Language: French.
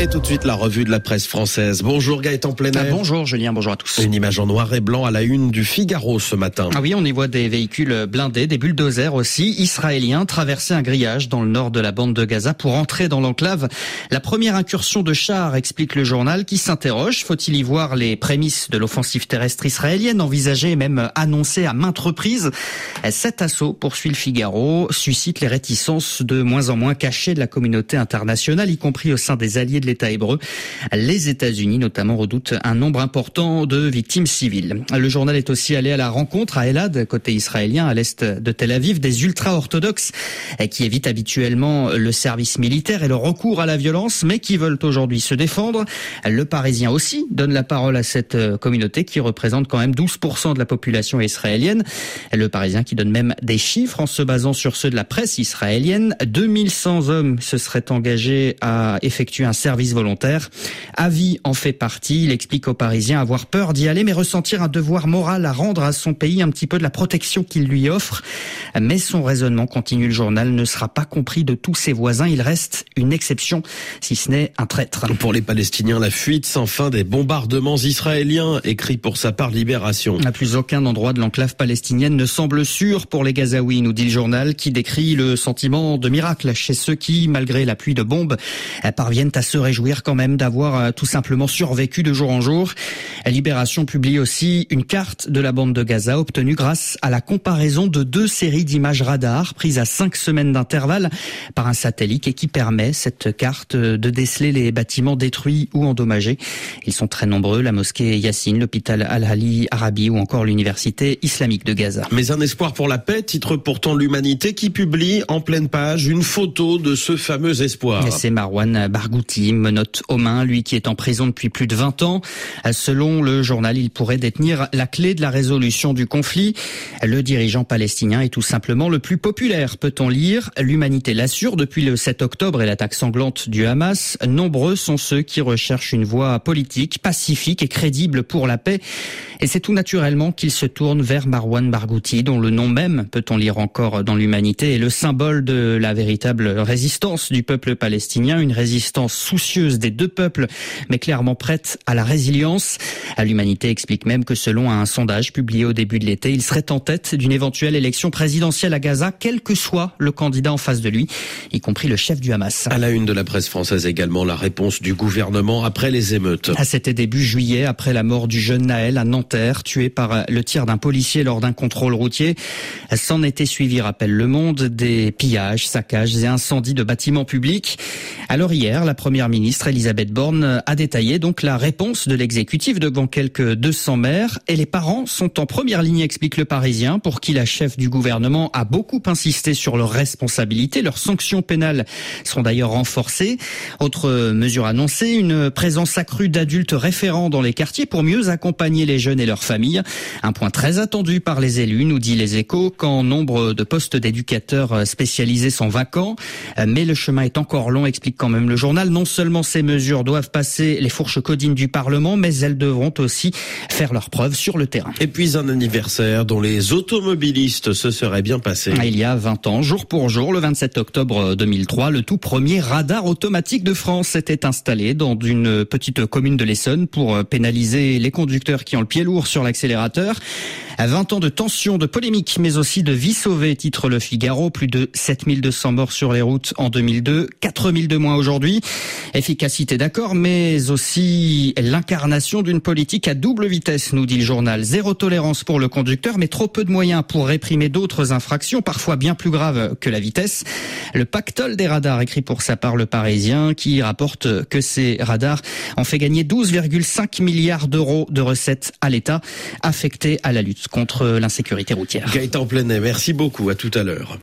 Et tout de suite, la revue de la presse française. Bonjour Gaëtan Plenet. Ah, bonjour Julien, bonjour à tous. Une image en noir et blanc à la une du Figaro ce matin. Ah oui, on y voit des véhicules blindés, des bulldozers aussi, israéliens, traverser un grillage dans le nord de la bande de Gaza pour entrer dans l'enclave. La première incursion de chars, explique le journal, qui s'interroge. Faut-il y voir les prémices de l'offensive terrestre israélienne, envisagée et même annoncée à maintes reprises? Cet assaut, poursuit le Figaro, suscite les réticences de moins en moins cachées de la communauté internationale, y compris au sein des alliés de l'État hébreu. Les États-Unis notamment redoutent un nombre important de victimes civiles. Le journal est aussi allé à la rencontre à Elad, côté israélien, à l'est de Tel Aviv, des ultra-orthodoxes qui évitent habituellement le service militaire et le recours à la violence, mais qui veulent aujourd'hui se défendre. Le Parisien aussi donne la parole à cette communauté qui représente quand même 12% de la population israélienne. Le Parisien qui donne même des chiffres en se basant sur ceux de la presse israélienne. 2100 hommes se seraient engagés à effectuer un service volontaire. Avi en fait partie. Il explique aux Parisiens avoir peur d'y aller, mais ressentir un devoir moral à rendre à son pays un petit peu de la protection qu'il lui offre. Mais son raisonnement, continue le journal, ne sera pas compris de tous ses voisins. Il reste une exception, si ce n'est un traître. Pour les Palestiniens, la fuite sans fin des bombardements israéliens, écrit pour sa part Libération. À plus aucun endroit de l'enclave palestinienne ne semble sûr pour les Gazaouis, nous dit le journal, qui décrit le sentiment de miracle chez ceux qui, malgré la pluie de bombes, parviennent à se réjouir quand même d'avoir euh, tout simplement survécu de jour en jour. Libération publie aussi une carte de la bande de Gaza obtenue grâce à la comparaison de deux séries d'images radar prises à cinq semaines d'intervalle par un satellite et qui permet cette carte de déceler les bâtiments détruits ou endommagés. Ils sont très nombreux, la mosquée Yassine, l'hôpital Al-Hali Arabi ou encore l'université islamique de Gaza. Mais un espoir pour la paix, titre pourtant l'humanité qui publie en pleine page une photo de ce fameux espoir. C'est Marwan Barghouti, menotte aux mains, lui qui est en prison depuis plus de 20 ans. Selon le journal, il pourrait détenir la clé de la résolution du conflit. Le dirigeant palestinien est tout simplement le plus populaire, peut-on lire. L'humanité l'assure depuis le 7 octobre et l'attaque sanglante du Hamas. Nombreux sont ceux qui recherchent une voie politique, pacifique et crédible pour la paix. Et c'est tout naturellement qu'il se tourne vers Marwan Barghouti, dont le nom même, peut-on lire encore dans l'humanité, est le symbole de la véritable résistance du peuple palestinien, une résistance soucieuse des deux peuples, mais clairement prête à la résilience. L'humanité explique même que selon un sondage publié au début de l'été, il serait en tête d'une éventuelle élection présidentielle à Gaza, quel que soit le candidat en face de lui, y compris le chef du Hamas. À la une de la presse française également, la réponse du gouvernement après les émeutes. C'était début juillet, après la mort du jeune Naël à Nanterre, tué par le tir d'un policier lors d'un contrôle routier. S'en était suivi, rappelle Le Monde, des pillages, saccages et incendies de bâtiments publics. Alors hier, la première ministre Elisabeth Borne a détaillé donc la réponse de l'exécutif devant quelques 200 maires et les parents sont en première ligne, explique le Parisien, pour qui la chef du gouvernement a beaucoup insisté sur leurs responsabilités. Leurs sanctions pénales sont d'ailleurs renforcées. Autre mesure annoncée, une présence accrue d'adultes référents dans les quartiers pour mieux accompagner les jeunes et leurs familles. Un point très attendu par les élus, nous dit les échos, quand nombre de postes d'éducateurs spécialisés sont vacants. Mais le chemin est encore long, explique quand même le journal. Non seulement ces mesures doivent passer les fourches codines du Parlement, mais elles devront aussi faire leurs preuves sur le terrain. Et puis un anniversaire dont les automobilistes se seraient bien passés. Il y a 20 ans, jour pour jour, le 27 octobre 2003, le tout premier radar automatique de France s'était installé dans une petite commune de l'Essonne pour pénaliser les conducteurs qui ont le pied lourd sur l'accélérateur. À 20 ans de tension, de polémique, mais aussi de vie sauvée, titre Le Figaro. Plus de 7200 morts sur les routes en 2002, 4000 de moins aujourd'hui. Efficacité d'accord, mais aussi l'incarnation d'une politique à double vitesse, nous dit le journal. Zéro tolérance pour le conducteur, mais trop peu de moyens pour réprimer d'autres infractions, parfois bien plus graves que la vitesse. Le pactole des radars, écrit pour sa part le Parisien, qui rapporte que ces radars ont fait gagner 12,5 milliards d'euros de recettes à l'État, affectés à la lutte contre l'insécurité routière. Gaëtan Plenet, merci beaucoup. À tout à l'heure.